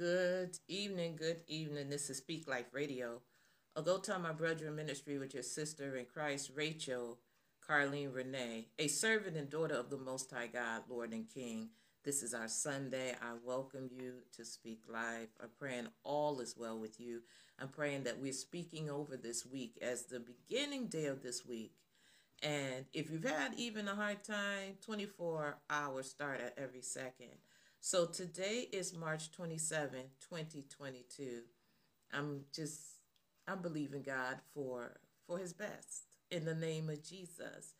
Good evening, good evening. This is Speak Life Radio. I'll go tell my brethren ministry with your sister in Christ, Rachel Carlene Renee, a servant and daughter of the Most High God, Lord and King. This is our Sunday. I welcome you to Speak Life. I'm praying all is well with you. I'm praying that we're speaking over this week as the beginning day of this week. And if you've had even a hard time, 24 hours start at every second. So today is March 27, 2022. I'm just I'm believing God for for his best in the name of Jesus.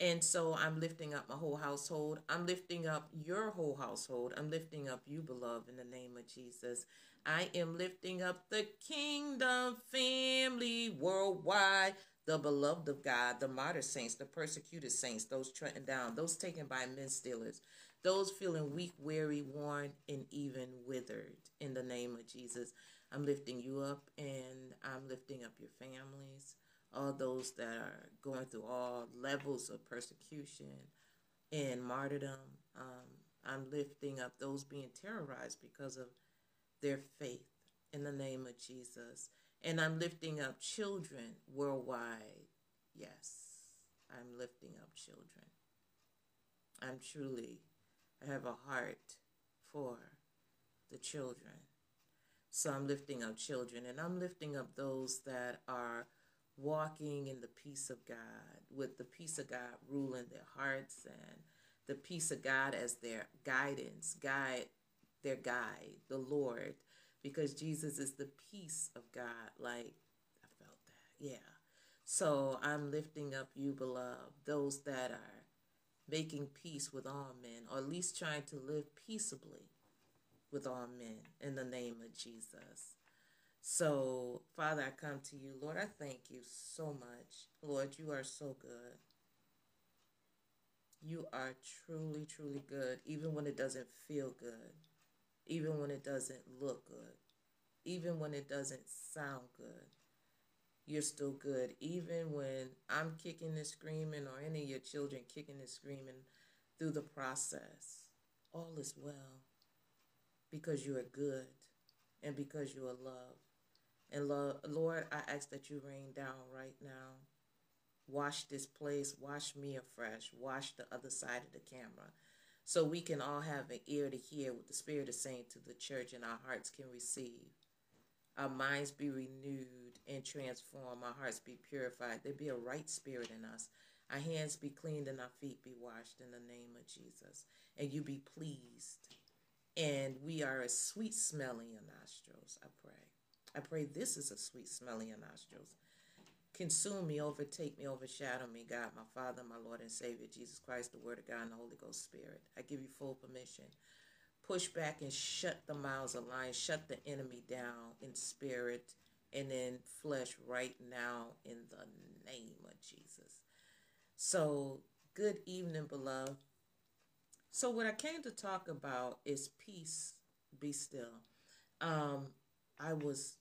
And so I'm lifting up my whole household. I'm lifting up your whole household. I'm lifting up you, beloved, in the name of Jesus. I am lifting up the kingdom family worldwide, the beloved of God, the martyr saints, the persecuted saints, those trodden down, those taken by men stealers, those feeling weak, weary, worn, and even withered. In the name of Jesus, I'm lifting you up and I'm lifting up your families, all those that are going through all levels of persecution and martyrdom. Um, I'm lifting up those being terrorized because of their faith in the name of Jesus. And I'm lifting up children worldwide. Yes, I'm lifting up children. I'm truly I have a heart for the children. So I'm lifting up children and I'm lifting up those that are walking in the peace of God, with the peace of God ruling their hearts and the peace of God as their guidance, guide their guide, the Lord, because Jesus is the peace of God. Like I felt that. Yeah. So I'm lifting up you, beloved, those that are making peace with all men, or at least trying to live peaceably with all men in the name of Jesus. So, Father, I come to you. Lord, I thank you so much. Lord, you are so good. You are truly, truly good, even when it doesn't feel good, even when it doesn't look good, even when it doesn't sound good you're still good. Even when I'm kicking and screaming, or any of your children kicking and screaming through the process, all is well because you are good and because you are loved. And Lord, I ask that you rain down right now. Wash this place, wash me afresh, wash the other side of the camera so we can all have an ear to hear what the Spirit is saying to the church and our hearts can receive our minds be renewed and transformed, our hearts be purified, there be a right spirit in us, our hands be cleaned and our feet be washed in the name of Jesus, and you be pleased. And we are a sweet smell in your nostrils, I pray. I pray this is a sweet smell in your nostrils. Consume me, overtake me, overshadow me, God, my Father, my Lord and Savior, Jesus Christ, the Word of God, and the Holy Ghost Spirit. I give you full permission push back and shut the mouths of lions, shut the enemy down in spirit and in flesh right now in the name of Jesus. So, good evening, beloved. So, what I came to talk about is peace, be still. Um, I was,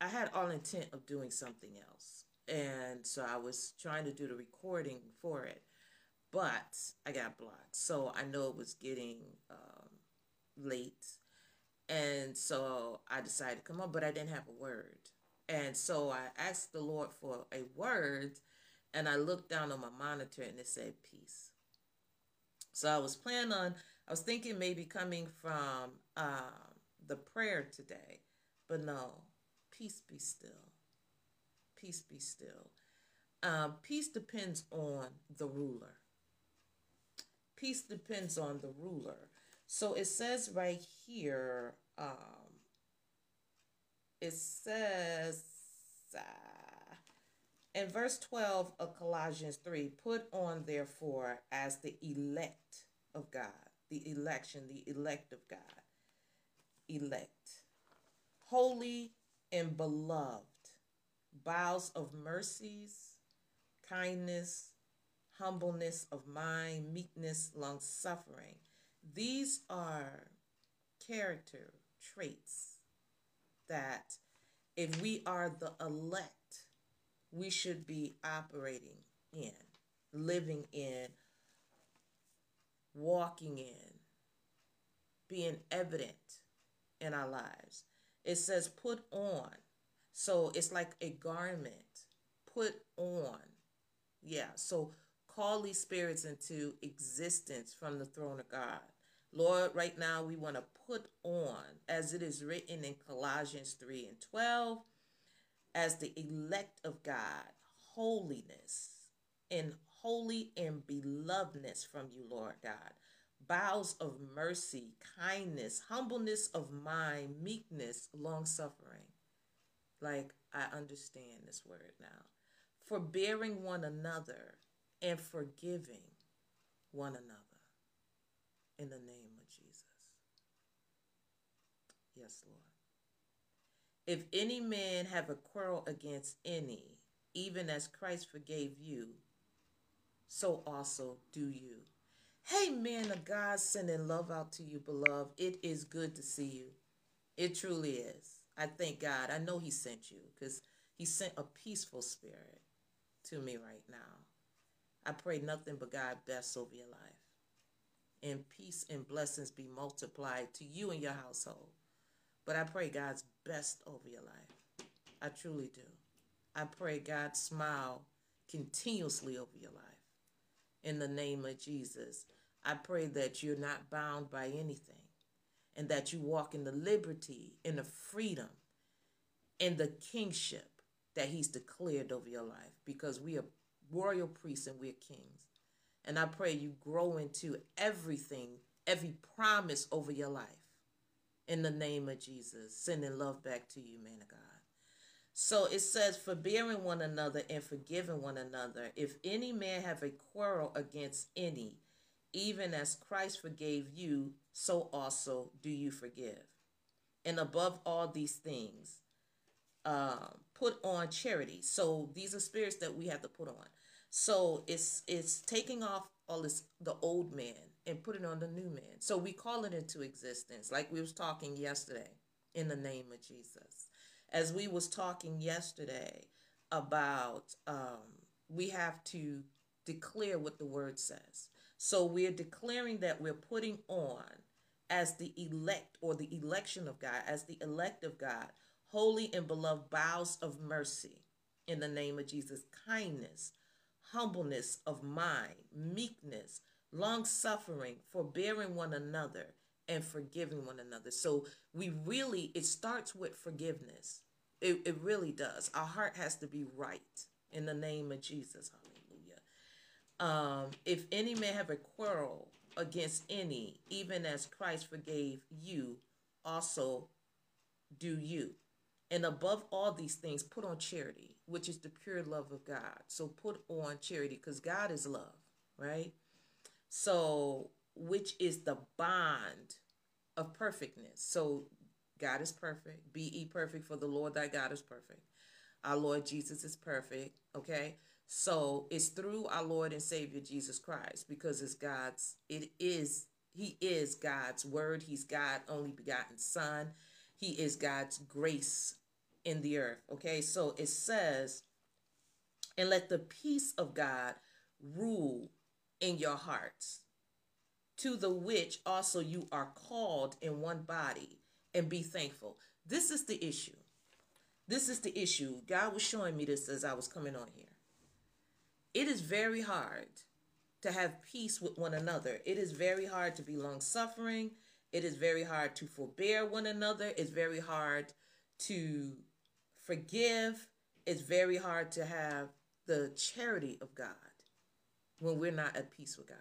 I had all intent of doing something else. And so I was trying to do the recording for it but I got blocked. So I know it was getting um, late. And so I decided to come on, but I didn't have a word. And so I asked the Lord for a word, and I looked down on my monitor and it said peace. So I was planning on, I was thinking maybe coming from um, the prayer today, but no, peace be still. Peace be still. Um, peace depends on the ruler peace depends on the ruler. So it says right here, um, it says uh, in verse 12 of Colossians 3 put on, therefore, as the elect of God, the election, the elect of God, elect, holy and beloved, bowels of mercies, kindness, humbleness of mind, meekness, long suffering. These are character traits that if we are the elect, we should be operating in, living in, walking in, being evident in our lives. It says put on. So it's like a garment. Put on. Yeah. So call these spirits into existence from the throne of God. Lord, right now we want to put on, as it is written in Colossians 3 and 12, as the elect of God, holiness and holy and belovedness from you, Lord God. Bows of mercy, kindness, humbleness of mind, meekness, long suffering. Like I understand this word now. Forbearing one another and forgiving one another in the name of Jesus. Yes, Lord. If any man have a quarrel against any, even as Christ forgave you, so also do you. Hey, man of God, sending love out to you, beloved. It is good to see you. It truly is. I thank God. I know He sent you because He sent a peaceful spirit to me right now. I pray nothing but God best over your life. And peace and blessings be multiplied to you and your household. But I pray God's best over your life. I truly do. I pray God's smile continuously over your life. In the name of Jesus, I pray that you're not bound by anything and that you walk in the liberty, in the freedom, in the kingship that He's declared over your life because we are royal priests and we're kings. And I pray you grow into everything, every promise over your life in the name of Jesus, sending love back to you, man of God. So it says, forbearing one another and forgiving one another. If any man have a quarrel against any, even as Christ forgave you, so also do you forgive. And above all these things, uh, put on charity. So these are spirits that we have to put on. So it's it's taking off all this the old man and putting on the new man. So we call it into existence, like we was talking yesterday, in the name of Jesus. As we was talking yesterday about um, we have to declare what the word says. So we're declaring that we're putting on as the elect or the election of God, as the elect of God, holy and beloved bowels of mercy in the name of Jesus, kindness, humbleness of mind, meekness, long suffering, forbearing one another, and forgiving one another. So we really, it starts with forgiveness. It, it really does. Our heart has to be right in the name of Jesus. Hallelujah. Um, if any man have a quarrel against any, even as Christ forgave you, also do you. And above all these things, put on charity, which is the pure love of God. So put on charity because God is love, right? So, which is the bond of perfectness. So, God is perfect. Be ye perfect, for the Lord thy God is perfect. Our Lord Jesus is perfect, okay? So, it's through our Lord and Savior Jesus Christ because it's God's, it is, He is God's word. He's God only begotten Son. He is God's grace in the earth. Okay, so it says, and let the peace of God rule in your hearts, to the which also you are called in one body, and be thankful. This is the issue. This is the issue. God was showing me this as I was coming on here. It is very hard to have peace with one another. It is very hard to be long suffering. It is very hard to forbear one another. It's very hard to forgive, it's very hard to have the charity of God when we're not at peace with God.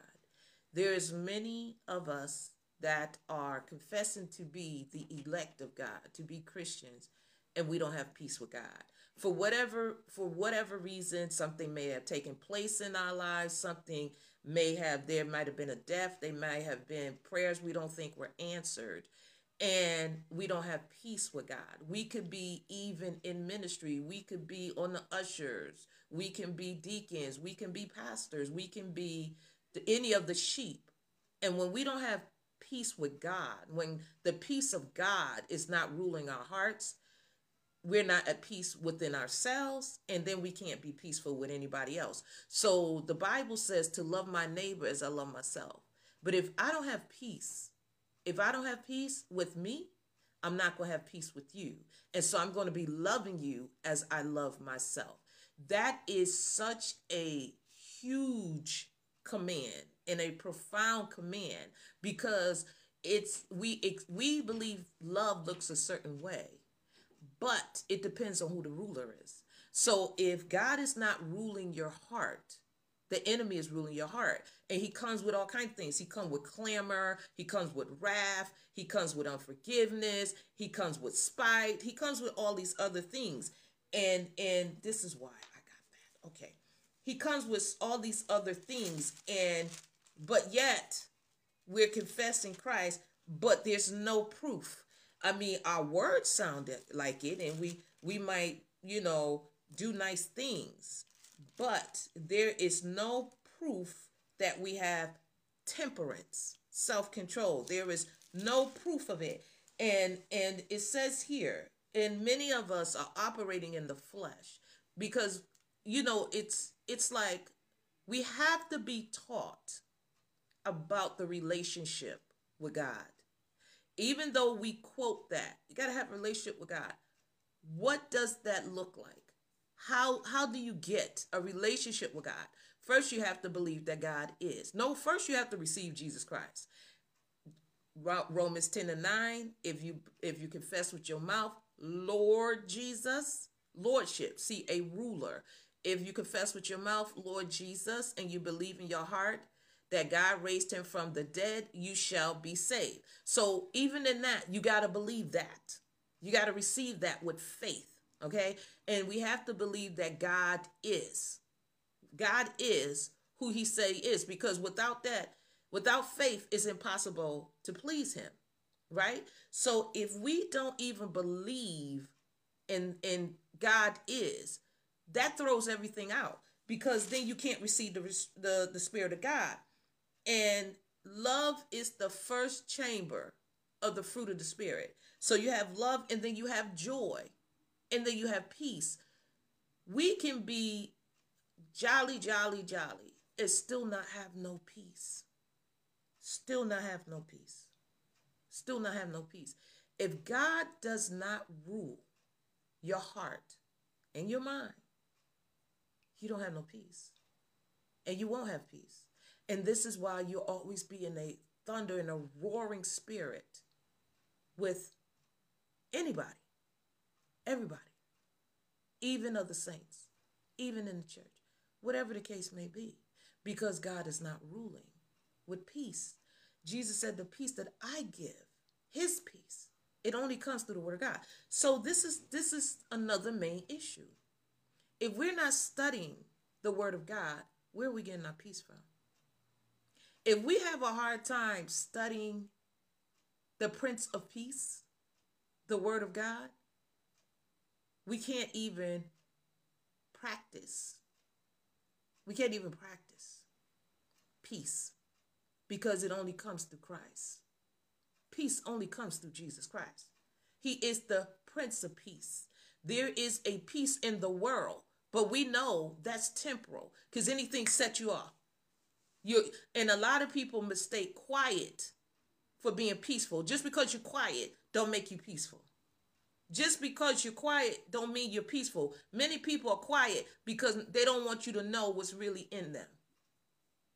There's many of us that are confessing to be the elect of God, to be Christians, and we don't have peace with God. For whatever for whatever reason, something may have taken place in our lives, something may have there might have been a death, they might have been prayers we don't think were answered and we don't have peace with God. We could be even in ministry. We could be on the ushers. We can be deacons. We can be pastors. We can be any of the sheep. And when we don't have peace with God, when the peace of God is not ruling our hearts, we're not at peace within ourselves, and then we can't be peaceful with anybody else. So the Bible says to love my neighbor as I love myself. But if I don't have peace, if I don't have peace with me, I'm not going to have peace with you. And so I'm going to be loving you as I love myself. That is such a huge command and a profound command because it's we it, we believe love looks a certain way but it depends on who the ruler is so if god is not ruling your heart the enemy is ruling your heart. And he comes with all kinds of things. He comes with clamor. He comes with wrath. He comes with unforgiveness. He comes with spite. He comes with all these other things. And and this is why i got that okay. He comes with all these other things. And but yet we're confessing christ but there's no proof. I mean our words sound like it. And we we might you know do nice things but there is no proof that we have temperance self-control there is no proof of it and and it says here and many of us are operating in the flesh because you know it's it's like we have to be taught about the relationship with God. Even though we quote that, you got to have a relationship with God. What does that look like? How how do you get a relationship with God? First you have to believe that God is. No, first you have to receive Jesus Christ. Romans 10 and 9, if you if you confess with your mouth, Lord Jesus, lordship, see a ruler. If you confess with your mouth, Lord Jesus, and you believe in your heart that God raised him from the dead, you shall be saved. So even in that, you got to believe that. You got to receive that with faith, okay? And we have to believe that God is. God is who he say is because without that, without faith it's impossible to please him, right? So if we don't even believe in in God is, that throws everything out because then you can't receive the, the, the Spirit of God. And love is the first chamber of the fruit of the Spirit. So you have love and then you have joy and then you have peace. We can be jolly, jolly, jolly and still not have no peace. Still not have no peace. Still not have no peace. If God does not rule your heart and your mind, you don't have no peace. And you won't have peace. And this is why you'll always be in a thunder and a roaring spirit with anybody, everybody, even of the saints, even in the church, whatever the case may be, because God is not ruling with peace. Jesus said, The peace that I give, his peace, it only comes through the word of God. So this is this is another main issue. If we're not studying the word of God, where are we getting our peace from? If we have a hard time studying the Prince of Peace, the word of God, we can't even practice. We can't even practice peace because it only comes through Christ. Peace only comes through Jesus Christ. He is the Prince of Peace. There is a peace in the world but we know that's temporal because anything set you off. You and a lot of people mistake quiet for being peaceful. Just because you're quiet don't make you peaceful. Just because you're quiet don't mean you're peaceful. Many people are quiet because they don't want you to know what's really in them.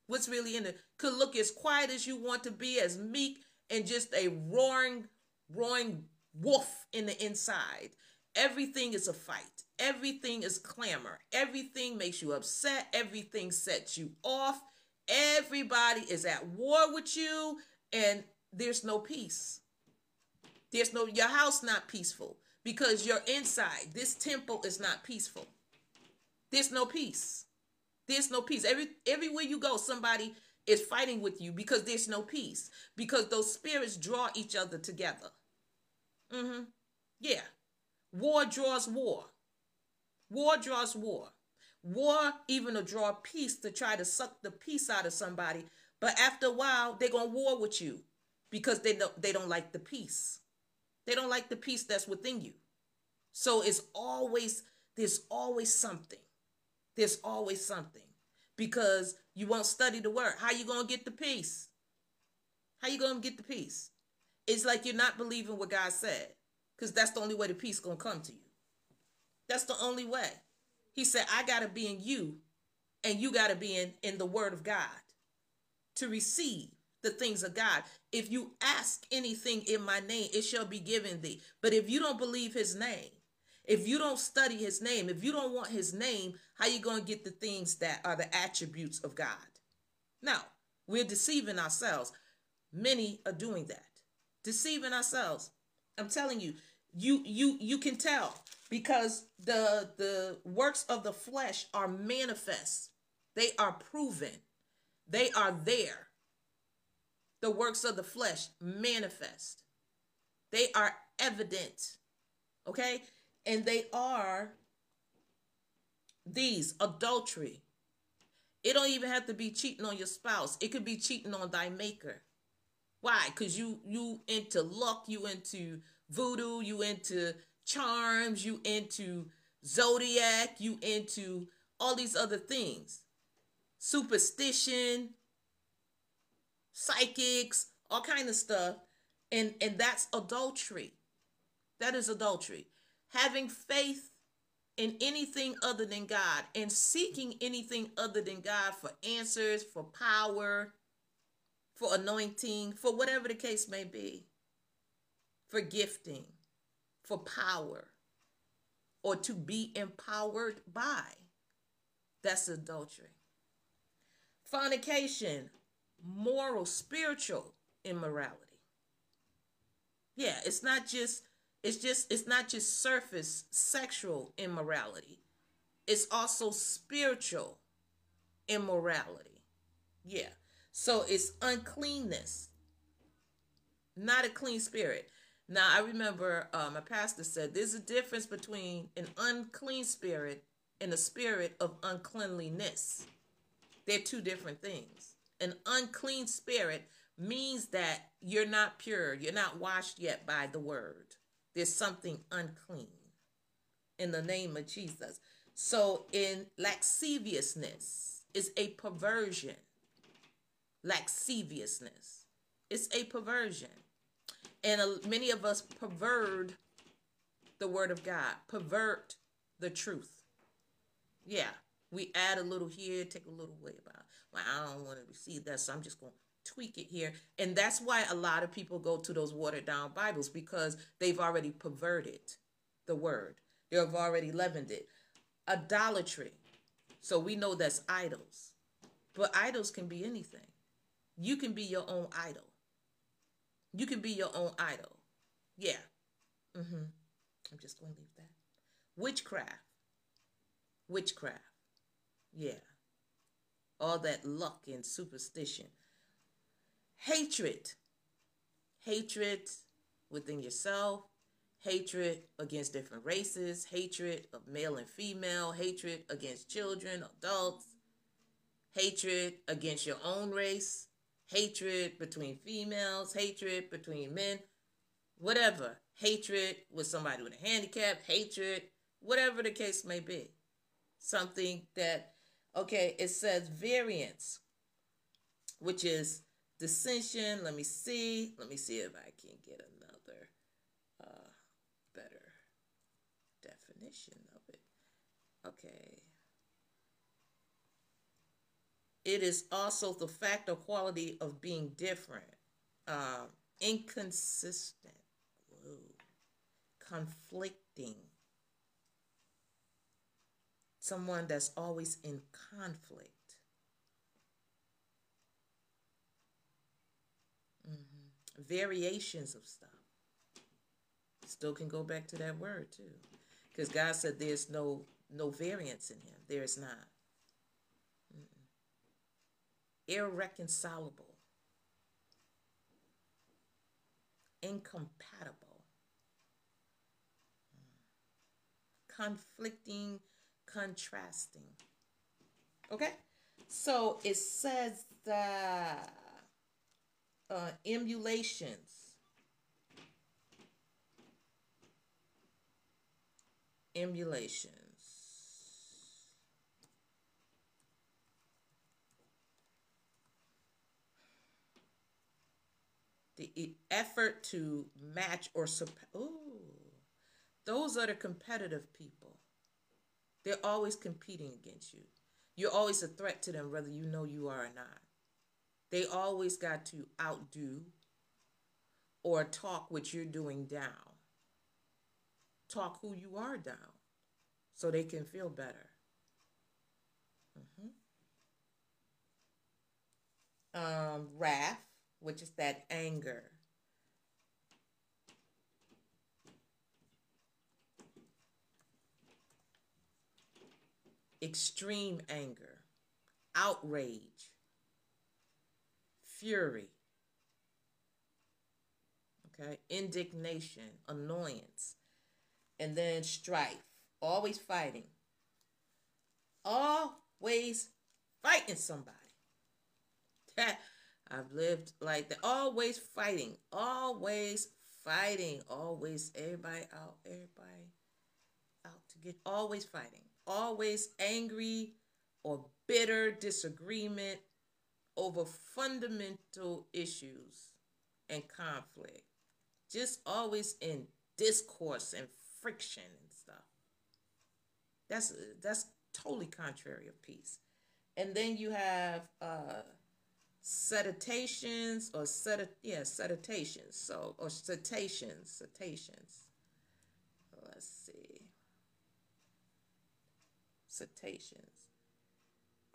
What's really in them could look as quiet as you want to be, as meek and just a roaring, roaring wolf in the inside. Everything is a fight. Everything is clamor. Everything makes you upset. Everything sets you off. Everybody is at war with you, and there's no peace. There's no your house not peaceful because you're inside. This temple is not peaceful. There's no peace. There's no peace. Every everywhere you go, somebody is fighting with you because there's no peace. Because those spirits draw each other together. Mm-hmm. Yeah. War draws war. War draws war. War even to draw peace to try to suck the peace out of somebody. But after a while, they're gonna war with you because they don't they don't like the peace. They don't like the peace that's within you. So it's always there's always something. There's always something. Because you won't study the word. How you gonna get the peace? How you gonna get the peace? it's like you're not believing what God said. Because that's the only way the peace gonna come to you. That's the only way. He said, I gotta be in you, and you gotta be in, in the word of God to receive the things of God. If you ask anything in my name, it shall be given thee. But if you don't believe his name, if you don't study his name, if you don't want his name, how you going to get the things that are the attributes of God? Now, we're deceiving ourselves. Many are doing that. Deceiving ourselves. I'm telling you, you you you can tell because the the works of the flesh are manifest. They are proven. They are there. The works of the flesh manifest. They are evident. Okay? And they are these adultery. It don't even have to be cheating on your spouse. It could be cheating on thy maker. Why? Because you you into luck, you into voodoo, you into charms, you into zodiac, you into all these other things. Superstition, psychics, all kind of stuff. And and that's adultery. That is adultery having faith in anything other than God and seeking anything other than God for answers, for power, for anointing, for whatever the case may be, for gifting, for power, or to be empowered by. That's adultery. Fornication, moral, spiritual immorality. Yeah, it's not just it's just it's not just surface sexual immorality. It's also spiritual immorality. Yeah. So it's uncleanness. Not a clean spirit. Now I remember uh, my pastor said there's a difference between an unclean spirit and a spirit of uncleanliness. They're two different things. An unclean spirit means that you're not pure, you're not washed yet by the word. There's something unclean in the name of Jesus. So, in lasciviousness is a perversion. Lasciviousness. It's a perversion. And uh, many of us pervert the word of God, pervert the truth. Yeah, we add a little here, take a little way about. Well, I don't want to receive that, so I'm just going to tweak it here. And that's why a lot of people go to those watered down Bibles because they've already perverted the word, they've already leavened it. Idolatry. So we know that's idols. But idols can be anything. You can be your own idol. You can be your own idol. Yeah. Mm-hmm. I'm just going to leave that. Witchcraft. Witchcraft. Yeah. All that luck and superstition. Hatred. Hatred within yourself, hatred against different races, hatred of male and female, hatred against children, adults, hatred against your own race, hatred between females, hatred between men, whatever. Hatred with somebody with a handicap, hatred, whatever the case may be. Something that, okay, it says variance, which is dissension. Let me see. Let me see if I can get another uh, better definition of it. Okay. It is also the fact or quality of being different, um, inconsistent, conflicting. Someone that's always in conflict. variations of stuff. Still can go back to that word too. Because God said there's no no variance in him. There is not. Mm-mm. Irreconcilable. Incompatible. Mm. Conflicting, contrasting. Okay? So it says that uh, emulations. Emulations. The the effort to match or. Oh, those are the competitive people. They're always competing against you. You're always a threat to them, whether you know you are or not. They always got to outdo or talk what you're doing down. Talk who you are down so they can feel better. Mm-hmm. Um, wrath, which is that anger. Extreme anger, outrage, fury, okay, indignation, annoyance, and then strife, always fighting, always fighting somebody. I've lived like that, always fighting, always fighting, always everybody out, everybody out to get, always fighting, always angry or bitter disagreement over fundamental issues and conflict. Just always in discourse and friction and stuff. That's that's totally contrary of peace. And then you have uh seditations or sed yeah, seditations. So or seditions, seditions. Let's see. Seditions.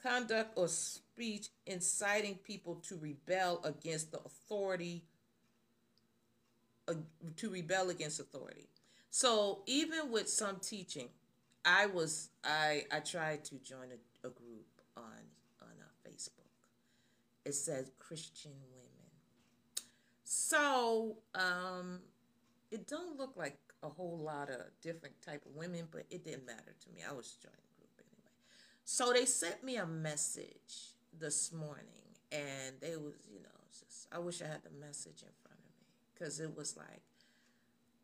Conduct or speech inciting people to rebel against the authority uh, to rebel against authority. So even with some teaching, I was I I tried to join a, a group on on uh, Facebook. It says Christian women. So um, it don't look like a whole lot of different type of women, but it didn't matter to me. I was joining. So they sent me a message this morning, and they was you know just I wish I had the message in front of me because it was like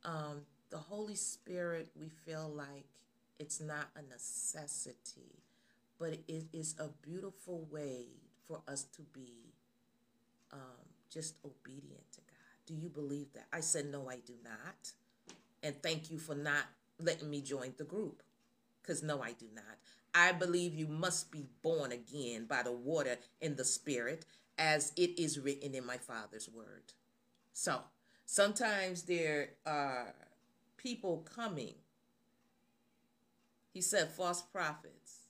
um, the Holy Spirit, we feel like it's not a necessity, but it is a beautiful way for us to be um, just obedient to God. Do you believe that? I said, No, I do not. And thank you for not letting me join the group. Because, no, I do not. I believe you must be born again by the water and the Spirit, as it is written in my Father's word. So, sometimes there are people coming. He said false prophets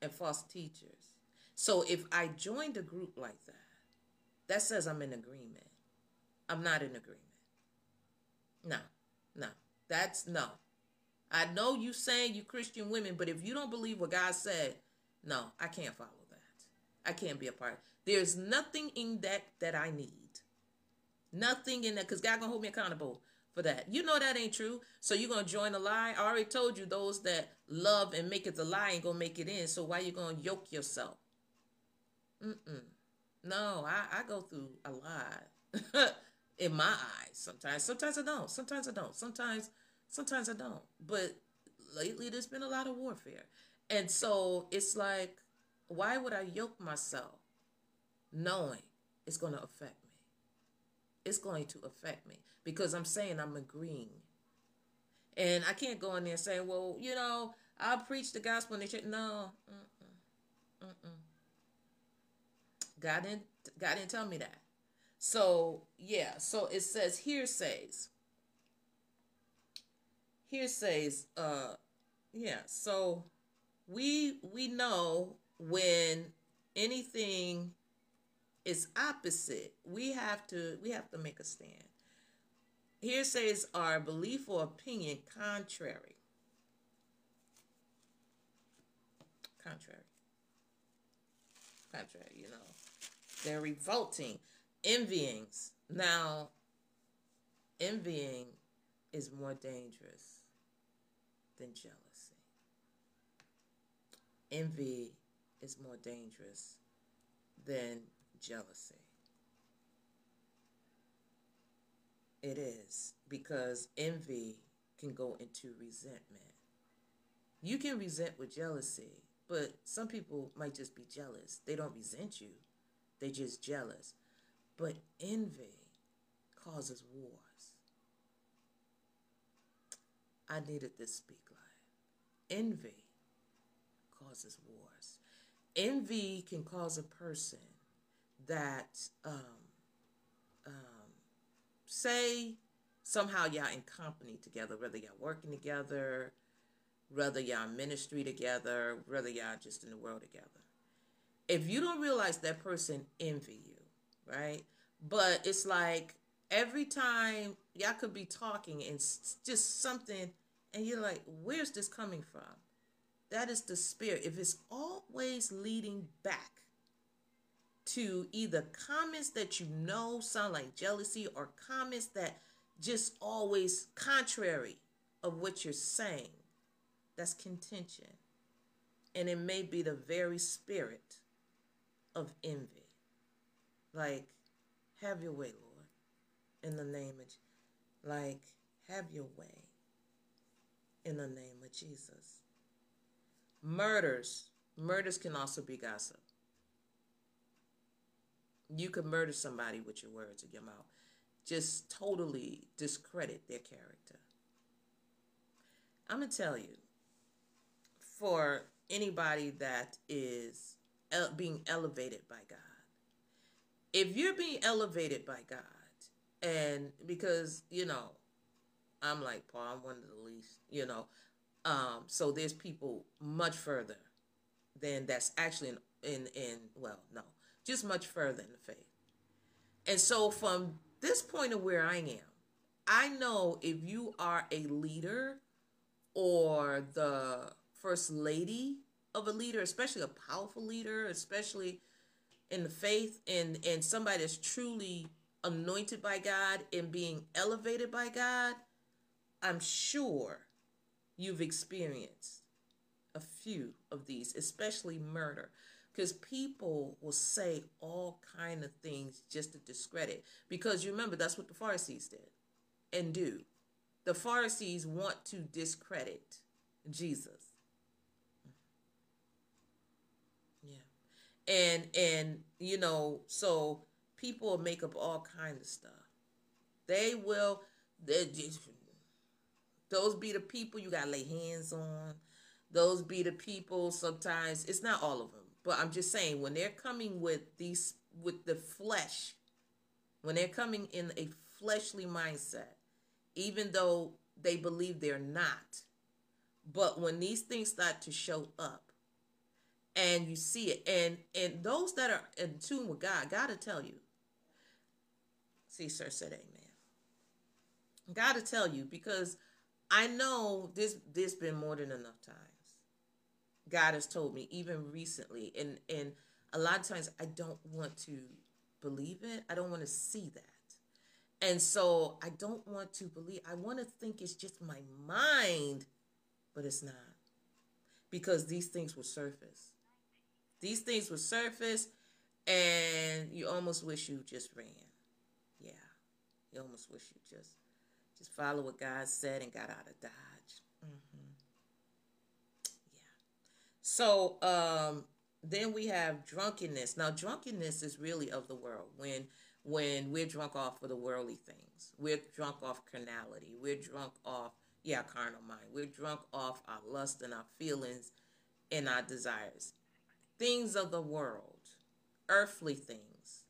and false teachers. So if I joined a group like that, that says I'm in agreement. I'm not in agreement. No, no. That's no. I know you saying you Christian women, but if you don't believe what God said, no, I can't follow that. I can't be a part. There's nothing in that that I need. Nothing in that, because God gonna hold me accountable for that. You know that ain't true. So you're gonna join a lie. I already told you those that love and make it the lie ain't gonna make it in. So why you gonna yoke yourself? Mm-mm. No, I, I go through a lot in my eyes sometimes. Sometimes I don't. Sometimes I don't. Sometimes sometimes I don't. But lately there's been a lot of warfare. And so it's like, why would I yoke myself knowing it's gonna affect me? It's going to affect me because I'm saying I'm agreeing. And I can't go in there and say, well, you know, I'll preach the gospel and they say, no, mm-mm, mm-mm. God didn't, God didn't tell me that. So, yeah, so it says heresies. Heresies, uh, yeah, so we we know when anything is opposite, we have to we have to make a stand. Heresies are belief or opinion contrary. Contrary. Contrary, you know. They're revolting. Envyings. Now, envying is more dangerous than jealousy. Envy is more dangerous than jealousy. It is because envy can go into resentment. You can resent with jealousy, but some people might just be jealous. They don't resent you, they're just jealous. But envy causes wars. I needed this Speak Life. Envy causes wars. Envy can cause a person that, um, um, say, somehow y'all in company together, whether y'all working together, whether y'all ministry together, whether y'all just in the world together. If you don't realize that person envy you, right? But it's like every time y'all could be talking and just something, and you're like, where's this coming from? That is the spirit. If it's always leading back to either comments that you know sound like jealousy or comments that just always contrary of what you're saying, that's contention. And it may be the very spirit of envy. Like, have your way, Lord, in the name of, like, have your way in the name of Jesus. Murders. Murders can also be gossip. You could murder somebody with your words of your mouth. Just totally discredit their character. I'm going to tell you, for anybody that is being elevated by God, if you're being elevated by God, and because, you know, I'm like Paul, I'm one of the least, you know, um, so there's people much further than that's actually in, in, in, well, no, just much further in the faith. And so from this point of where I am, I know if you are a leader or the first lady of a leader, especially a powerful leader, especially in the faith and and somebody that's truly anointed by God and being elevated by God, I'm sure you've experienced a few of these, especially murder. Because people will say all kind of things just to discredit. Because you remember that's what the Pharisees did and do. The Pharisees want to discredit Jesus. Yeah. And and you know, so people make up all kinds of stuff. They will they just those be the people you gotta lay hands on. Those be the people sometimes it's not all of them, but I'm just saying when they're coming with these with the flesh, when they're coming in a fleshly mindset, even though they believe they're not. But when these things start to show up and you see it, and and those that are in tune with God, to tell you. See, sir said amen. Got to tell you because I know this this been more than enough times. God has told me even recently and and a lot of times I don't want to believe it. I don't want to see that. And so I don't want to believe. I want to think it's just my mind, but it's not. Because these things will surface. These things will surface and you almost wish you just ran. Yeah. You almost wish you just just follow what God said and got out of Dodge. Mm-hmm. Yeah. So um, then we have drunkenness. Now, drunkenness is really of the world. When when we're drunk off of the worldly things, we're drunk off carnality. We're drunk off yeah carnal mind. We're drunk off our lust and our feelings and our desires. Things of the world, earthly things.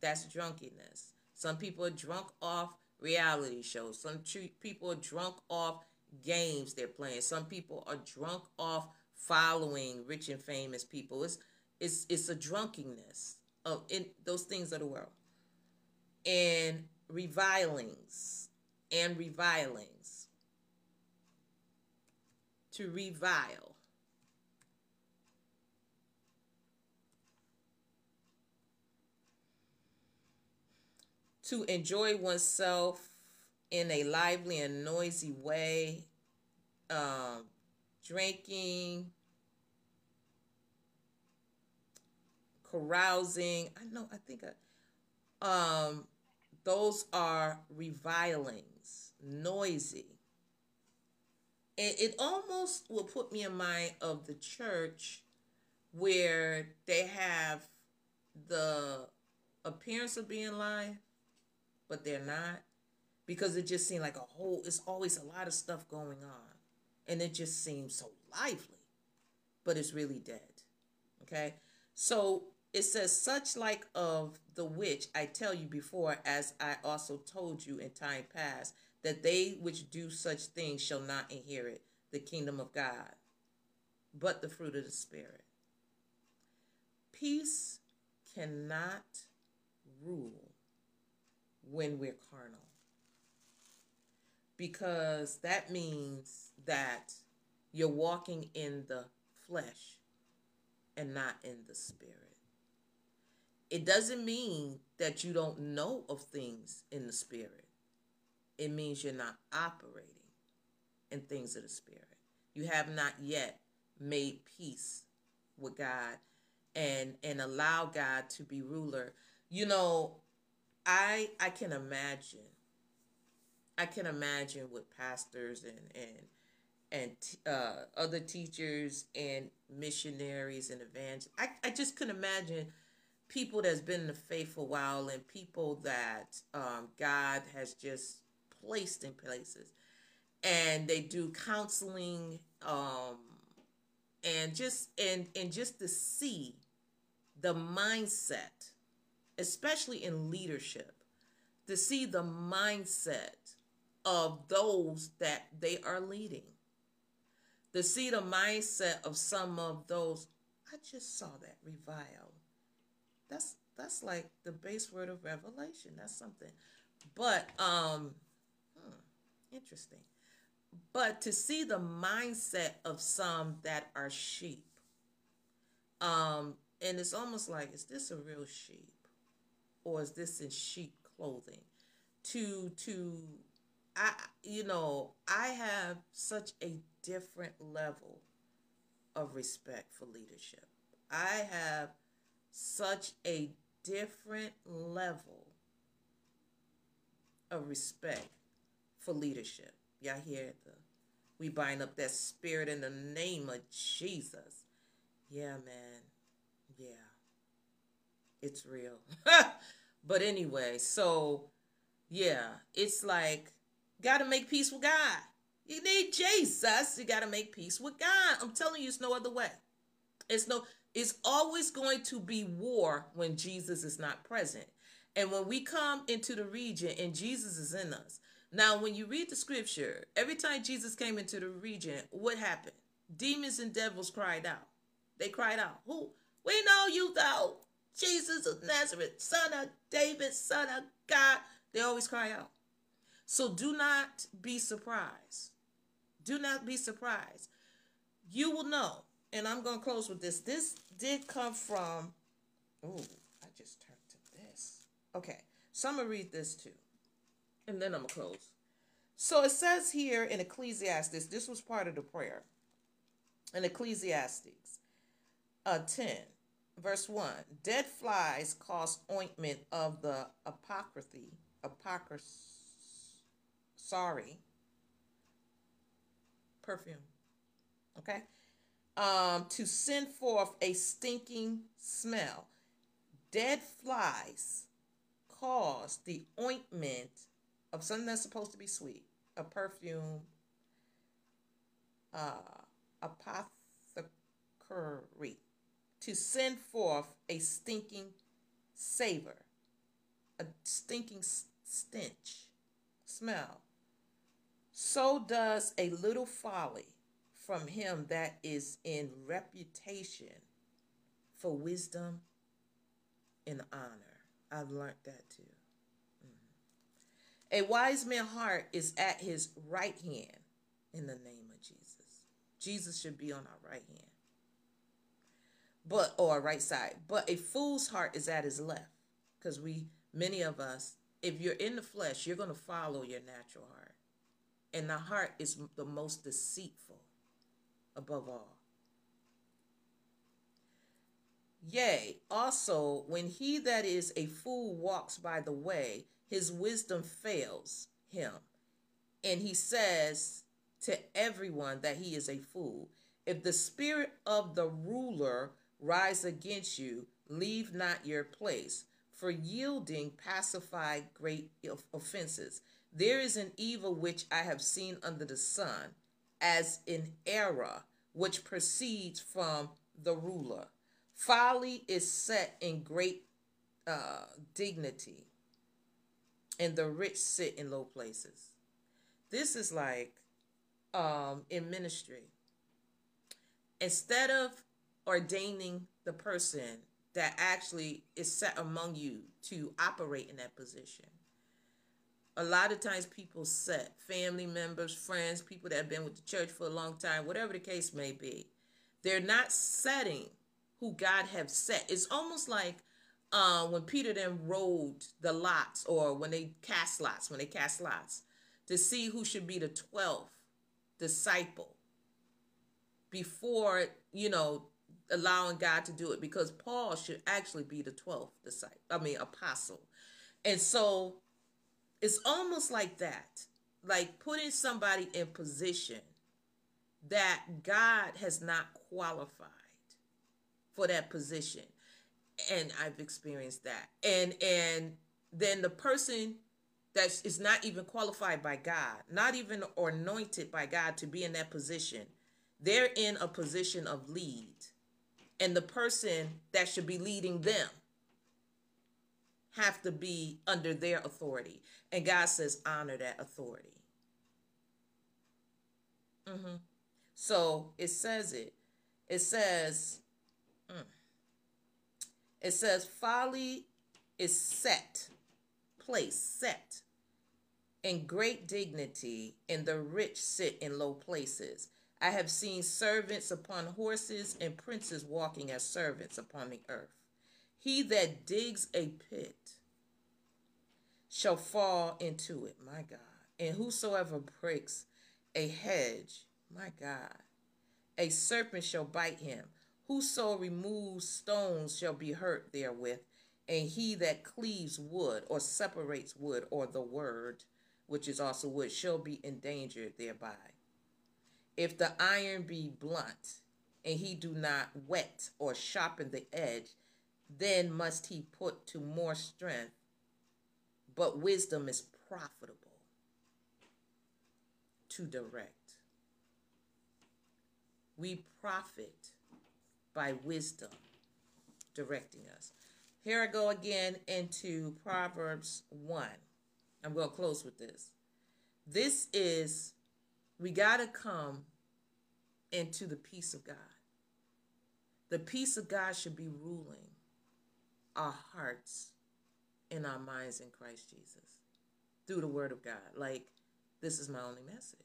That's drunkenness. Some people are drunk off reality shows. Some people are drunk off games they're playing. Some people are drunk off following rich and famous people. It's it's it's a drunkenness of in those things of the world. And revilings and revilings. To revile. To enjoy oneself in a lively and noisy way, um, drinking, carousing. I know, I think, I, um, those are revilings, noisy. And it almost will put me in mind of the church where they have the appearance of being live, but they're not because it just seemed like a whole it's always a lot of stuff going on. And it just seems so lively but it's really dead okay? So it says such like of the which i tell you before as i also told you in time past that they which do such things shall not inherit the kingdom of god but the fruit of the spirit. Peace cannot rule when we're carnal because that means that you're walking in the flesh and not in the spirit. It doesn't mean that you don't know of things in the spirit. It means you're not operating in things of the spirit. You have not yet made peace with God and and allow God to be ruler. You know, I I can imagine I can imagine with pastors and and and uh, other teachers and missionaries and evangelists. I, I just can imagine people that's been in the faith for a while and people that um, God has just placed in places. And they do counseling um, and just and and just to see the mindset, especially in leadership, to see the mindset of those that they are leading. To see the mindset of some of those, I just saw that revile. That's that's like the base word of revelation. That's something. But um hmm, interesting. But to see the mindset of some that are sheep. Um, and it's almost like, is this a real sheep? Or is this in sheep clothing? To to I you know, I have such a different level of respect for leadership. I have such a different level of respect for leadership. Y'all hear the we bind up that spirit in the name of Jesus. Yeah, man. Yeah. It's real. but anyway, so yeah, it's like Got to make peace with God. You need Jesus. You got to make peace with God. I'm telling you, it's no other way. It's no. It's always going to be war when Jesus is not present. And when we come into the region and Jesus is in us. Now, when you read the scripture, every time Jesus came into the region, what happened? Demons and devils cried out. They cried out, Who? We know you, thou, Jesus of Nazareth, son of David, son of God. They always cry out. So do not be surprised. Do not be surprised. You will know. And I'm going to close with this. This did come from, oh, I just turned to this. Okay, so I'm going to read this too. And then I'm going to close. So it says here in Ecclesiastes, this was part of the prayer. In Ecclesiastes uh, 10, verse 1 Dead flies cause ointment of the apocryphy, apocryphy sorry perfume okay? Um to send forth a stinking smell. Dead flies cause the ointment of something that's supposed to be sweet a perfume uh apothecary to send forth a stinking savor a stinking stench smell so does a little folly from him that is in reputation for wisdom and honor. I've learned that too. Mm-hmm. A wise man's heart is at his right hand in the name of Jesus. Jesus should be on our right hand. But or right side. But a fool's heart is at his left. Because we many of us, if you're in the flesh, you're going to follow your natural heart and the heart is the most deceitful above all. Yea, also, when he that is a fool walks by the way, his wisdom fails him. And he says to everyone that he is a fool. If the spirit of the ruler rise against you, leave not your place. for yielding pacify great offenses. There is an evil which I have seen under the sun, as an error which proceeds from the ruler. Folly is set in great uh, dignity, and the rich sit in low places. This is like um, in ministry. Instead of ordaining the person that actually is set among you to operate in that position. A lot of times people set family members, friends, people that have been with the church for a long time, whatever the case may be. They're not setting who God have set. It's almost like uh, when Peter then rolled the lots or when they cast lots, when they cast lots to see who should be the 12th disciple before, you know, allowing God to do it because Paul should actually be the 12th disciple, I mean, apostle. And so it's almost like that, like putting somebody in position that God has not qualified for that position. And I've experienced that. And and then the person that is not even qualified by God, not even anointed by God to be in that position, they're in a position of lead and the person that should be leading them have to be under their authority. And God says, honor that authority. Mm-hmm. So it says it. It says, mm, it says, folly is set, place, set in great dignity, and the rich sit in low places. I have seen servants upon horses and princes walking as servants upon the earth. He that digs a pit shall fall into it, my God. And whosoever breaks a hedge, my God, a serpent shall bite him. Whoso removes stones shall be hurt therewith. And he that cleaves wood or separates wood or the word, which is also wood, shall be endangered thereby. If the iron be blunt, and he do not wet or sharpen the edge, then must he put to more strength. But wisdom is profitable to direct. We profit by wisdom directing us. Here I go again into Proverbs 1. I'm going to close with this. This is we got to come into the peace of God. The peace of God should be ruling our hearts and our minds in Christ Jesus through the word of God. Like, this is my only message.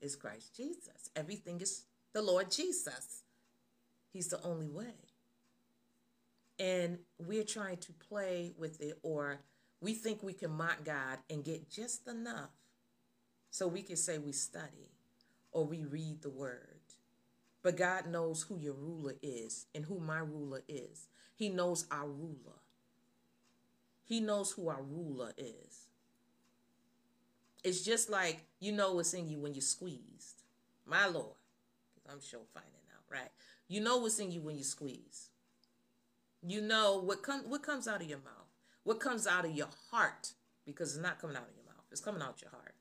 It's Christ Jesus. Everything is the Lord Jesus. He's the only way. And we're trying to play with it, or we think we can mock God and get just enough so we can say we study or we read the word. But God knows who your ruler is and who my ruler is. He knows our ruler. He knows who our ruler is. It's just like you know what's in you when you're squeezed. My Lord. I'm sure finding out, right? You know what's in you when you squeeze. You know what comes what comes out of your mouth. What comes out of your heart because it's not coming out of your mouth. It's coming out your heart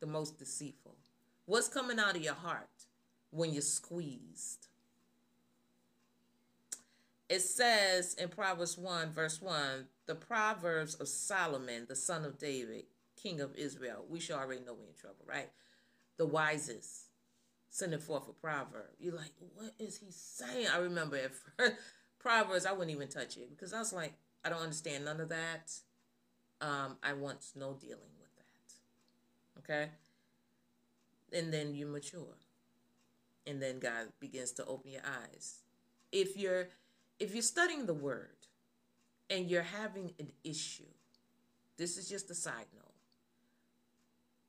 the most deceitful? What's coming out of your heart when you're squeezed? It says in Proverbs 1, verse 1, the Proverbs of Solomon, the son of David, king of Israel. We should already know we're in trouble, right? The wisest, sending forth a proverb. You're like, what is he saying? I remember at first, Proverbs, I wouldn't even touch it because I was like, I don't understand none of that. Um, I want no dealing Okay? And then you mature. And then God begins to open your eyes. If you're if you're studying the word and you're having an issue, this is just a side note.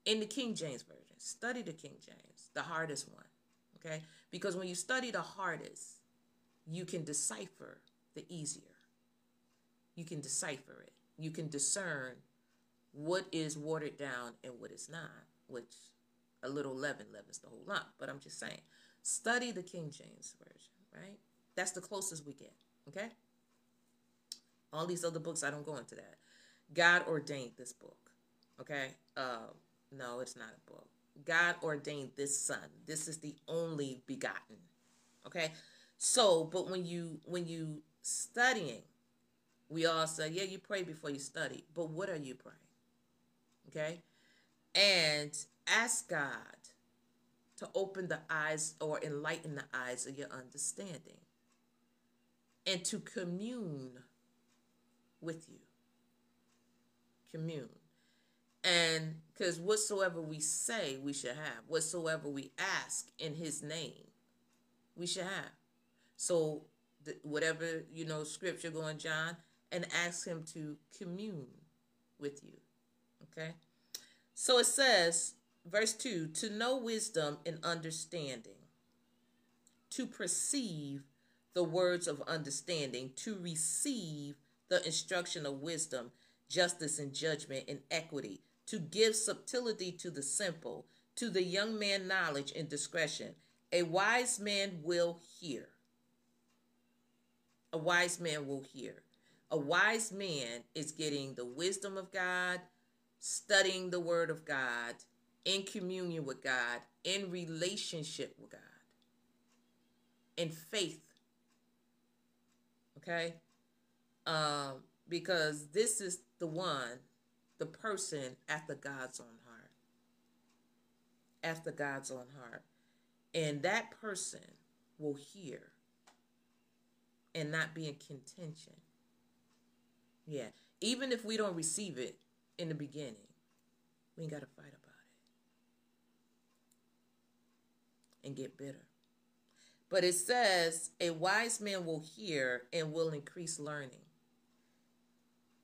In the King James Version, study the King James, the hardest one. Okay? Because when you study the hardest, you can decipher the easier. You can decipher it. You can discern what is watered down and what is not, which a little leaven leavens the whole lump. But I'm just saying, study the King James Version, right? That's the closest we get, okay? All these other books, I don't go into that. God ordained this book. Okay? Uh, no, it's not a book. God ordained this son. This is the only begotten. Okay? So, but when you when you studying, we all say, yeah, you pray before you study. But what are you praying? Okay? And ask God to open the eyes or enlighten the eyes of your understanding and to commune with you. Commune. And because whatsoever we say, we should have. Whatsoever we ask in his name, we should have. So, whatever, you know, scripture going, John, and ask him to commune with you. Okay? So it says, verse 2 to know wisdom and understanding, to perceive the words of understanding, to receive the instruction of wisdom, justice and judgment and equity, to give subtlety to the simple, to the young man knowledge and discretion. A wise man will hear. A wise man will hear. A wise man is getting the wisdom of God, studying the word of God, in communion with God, in relationship with God, in faith. Okay? Um, because this is the one, the person after God's own heart. After God's own heart. And that person will hear and not be in contention. Yeah. Even if we don't receive it in the beginning, we ain't got to fight about it and get bitter. But it says, a wise man will hear and will increase learning.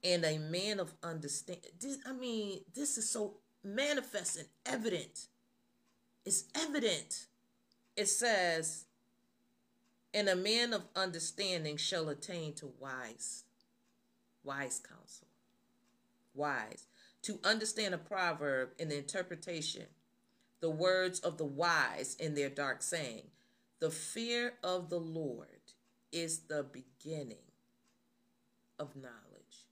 And a man of understanding. I mean, this is so manifest and evident. It's evident. It says, and a man of understanding shall attain to wise, wise counsel. Wise. To understand a proverb and the interpretation, the words of the wise in their dark saying, the fear of the Lord is the beginning of knowledge.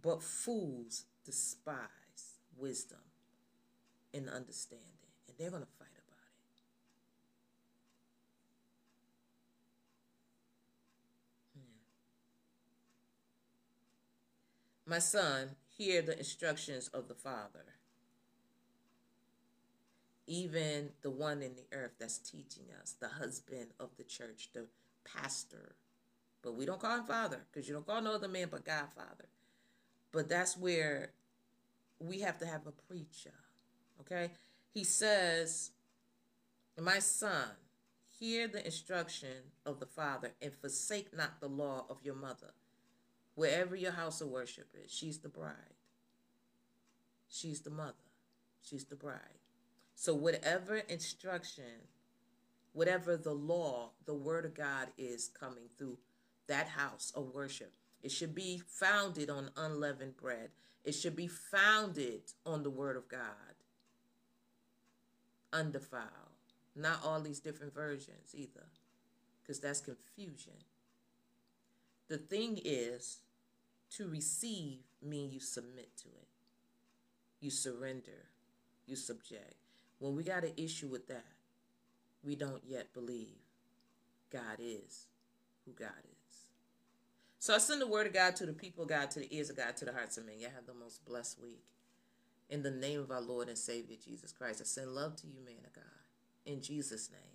But fools despise wisdom and understanding, and they're going to fight about it. Yeah. My son, hear the instructions of the Father even the one in the earth that's teaching us, the husband of the church, the pastor. But we don't call him father because you don't call no other man but God father. But that's where we have to have a preacher. Okay? He says, My son, hear the instruction of the Father and forsake not the law of your mother. Wherever your house of worship is, she's the bride. She's the mother. She's the bride. So, whatever instruction, whatever the law, the word of God is coming through that house of worship, it should be founded on unleavened bread. It should be founded on the word of God, undefiled. Not all these different versions either, because that's confusion. The thing is, to receive mean you submit to it. You surrender. You subject. When we got an issue with that, we don't yet believe God is who God is. So I send the word of God to the people God, to the ears of God, to the hearts of men. Y'all have the most blessed week. In the name of our Lord and Savior Jesus Christ, I send love to you, man of God. In Jesus' name.